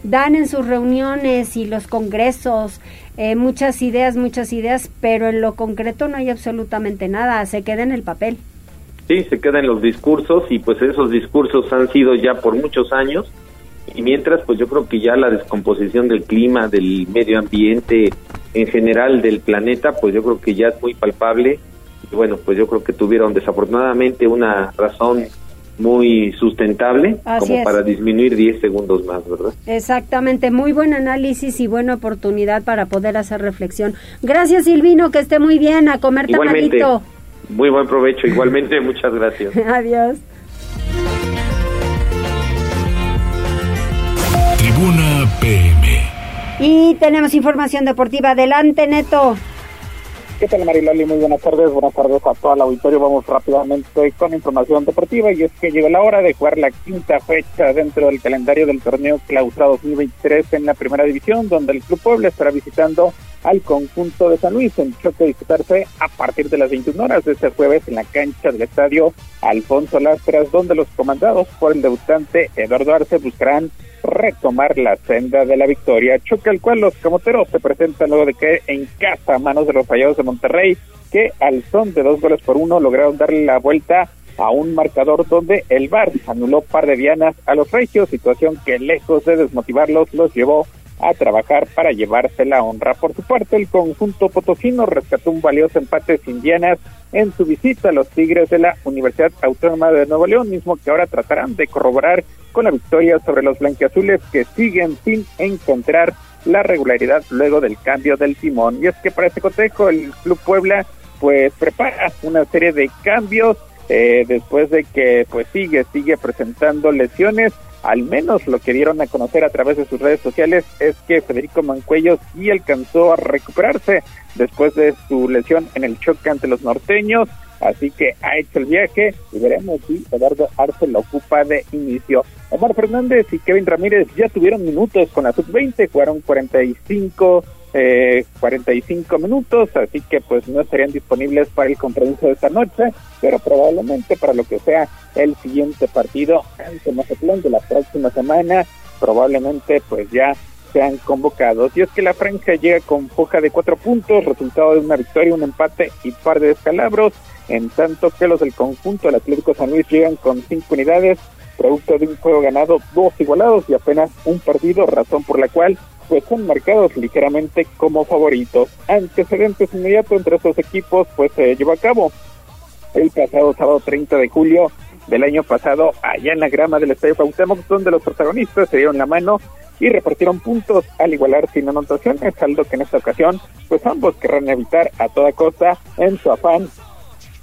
dan en sus reuniones y los congresos eh, muchas ideas, muchas ideas, pero en lo concreto no hay absolutamente nada, se queda en el papel. Sí, se queda en los discursos y pues esos discursos han sido ya por muchos años y mientras pues yo creo que ya la descomposición del clima, del medio ambiente en general del planeta, pues yo creo que ya es muy palpable y bueno, pues yo creo que tuvieron desafortunadamente una razón muy sustentable como para disminuir 10 segundos más, ¿verdad? Exactamente, muy buen análisis y buena oportunidad para poder hacer reflexión. Gracias Silvino, que esté muy bien, a comer igualmente, Muy buen provecho, igualmente, muchas gracias. [LAUGHS] Adiós. Tribuna PM. Y tenemos información deportiva. Adelante, Neto. ¿Qué tal Mariloli? Muy buenas tardes, buenas tardes a todo el auditorio. Vamos rápidamente con información deportiva y es que llegó la hora de jugar la quinta fecha dentro del calendario del torneo Clausura 2023 en la primera división, donde el Club Puebla estará visitando al conjunto de San Luis en choque a disputarse a partir de las 21 horas de este jueves en la cancha del estadio Alfonso Lastras, donde los comandados por el debutante Eduardo Arce buscarán retomar la senda de la victoria, choque al cual los camoteros se presentan luego de que en casa a manos de los fallados de Monterrey, que al son de dos goles por uno lograron darle la vuelta a un marcador donde el VAR anuló par de dianas a los regios, situación que lejos de desmotivarlos los llevó a trabajar para llevarse la honra. Por su parte, el conjunto potosino rescató un valioso empate sin dianas en su visita a los Tigres de la Universidad Autónoma de Nuevo León, mismo que ahora tratarán de corroborar con la victoria sobre los blanquiazules que siguen sin encontrar la regularidad luego del cambio del timón. Y es que para este cotejo el Club Puebla pues prepara una serie de cambios eh, después de que pues sigue, sigue presentando lesiones al menos lo que dieron a conocer a través de sus redes sociales es que Federico Mancuello sí alcanzó a recuperarse después de su lesión en el choque ante los norteños, así que ha hecho el viaje y veremos si Eduardo Arce lo ocupa de inicio. Omar Fernández y Kevin Ramírez ya tuvieron minutos con la sub-20, jugaron 45 eh, 45 minutos, así que pues no estarían disponibles para el compromiso de esta noche, pero probablemente para lo que sea el siguiente partido ante Mazatlán de la próxima semana, probablemente pues ya sean convocados. Y es que la franja llega con foja de cuatro puntos, resultado de una victoria, un empate y par de descalabros, en tanto que los del conjunto del Atlético San Luis llegan con cinco unidades, producto de un juego ganado, dos igualados y apenas un perdido, razón por la cual pues son marcados ligeramente como favoritos. Antecedentes inmediatos entre estos equipos pues se llevó a cabo el pasado sábado 30 de julio del año pasado allá en la grama del Estadio Cuauhtémoc donde los protagonistas se dieron la mano y repartieron puntos al igualar sin anotaciones, saldo que en esta ocasión pues ambos querrán evitar a toda costa en su afán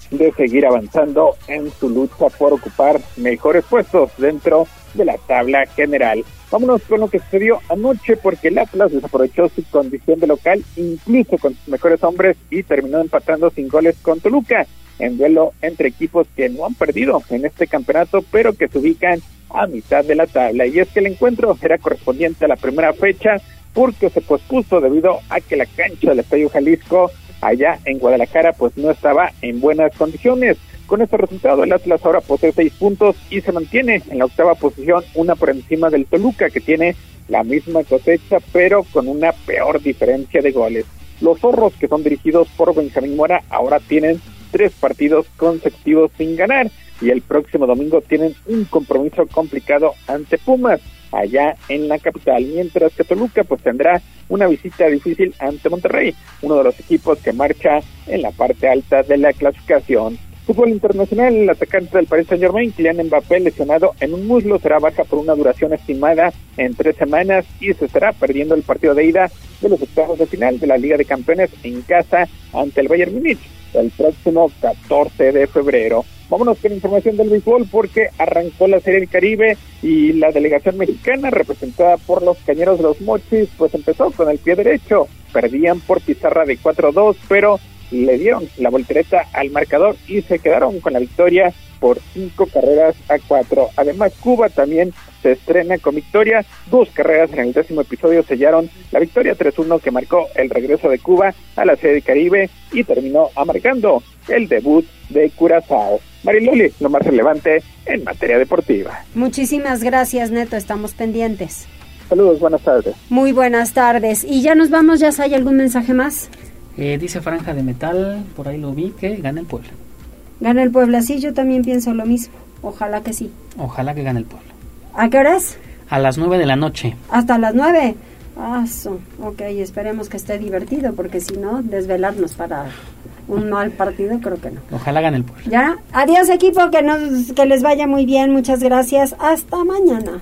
de seguir avanzando en su lucha por ocupar mejores puestos dentro de la tabla general. Vámonos con lo que sucedió anoche porque el Atlas desaprovechó su condición de local incluso con sus mejores hombres y terminó empatando sin goles con Toluca en duelo entre equipos que no han perdido en este campeonato pero que se ubican a mitad de la tabla. Y es que el encuentro era correspondiente a la primera fecha porque se pospuso debido a que la cancha del Estadio Jalisco allá en Guadalajara pues no estaba en buenas condiciones. Con este resultado, el Atlas ahora posee seis puntos y se mantiene en la octava posición, una por encima del Toluca, que tiene la misma cosecha, pero con una peor diferencia de goles. Los zorros, que son dirigidos por Benjamín Mora, ahora tienen tres partidos consecutivos sin ganar y el próximo domingo tienen un compromiso complicado ante Pumas allá en la capital, mientras que Toluca pues tendrá una visita difícil ante Monterrey, uno de los equipos que marcha en la parte alta de la clasificación. Fútbol internacional, el atacante del Paris Saint Germain, Kylian Mbappé, lesionado en un muslo, será baja por una duración estimada en tres semanas y se estará perdiendo el partido de ida de los octavos de final de la Liga de Campeones en casa ante el Bayern Múnich el próximo 14 de febrero. Vámonos con información del béisbol porque arrancó la Serie del Caribe y la delegación mexicana representada por los Cañeros de los Mochis pues empezó con el pie derecho. Perdían por pizarra de 4-2, pero le dieron la voltereta al marcador y se quedaron con la victoria por cinco carreras a cuatro. Además, Cuba también se estrena con victoria. Dos carreras en el décimo episodio sellaron la victoria 3-1 que marcó el regreso de Cuba a la sede Caribe y terminó amargando el debut de Curazao. Mariloli, lo más relevante en materia deportiva. Muchísimas gracias, Neto. Estamos pendientes. Saludos, buenas tardes. Muy buenas tardes. Y ya nos vamos, ¿ya hay algún mensaje más? Eh, dice Franja de Metal, por ahí lo vi, que gane el pueblo. Gana el pueblo, sí, yo también pienso lo mismo. Ojalá que sí. Ojalá que gane el pueblo. ¿A qué horas? A las nueve de la noche. ¿Hasta las nueve? Ah, ok, esperemos que esté divertido, porque si no, desvelarnos para un mal partido, creo que no. Ojalá gane el pueblo. Ya, adiós equipo, que, nos, que les vaya muy bien, muchas gracias, hasta mañana.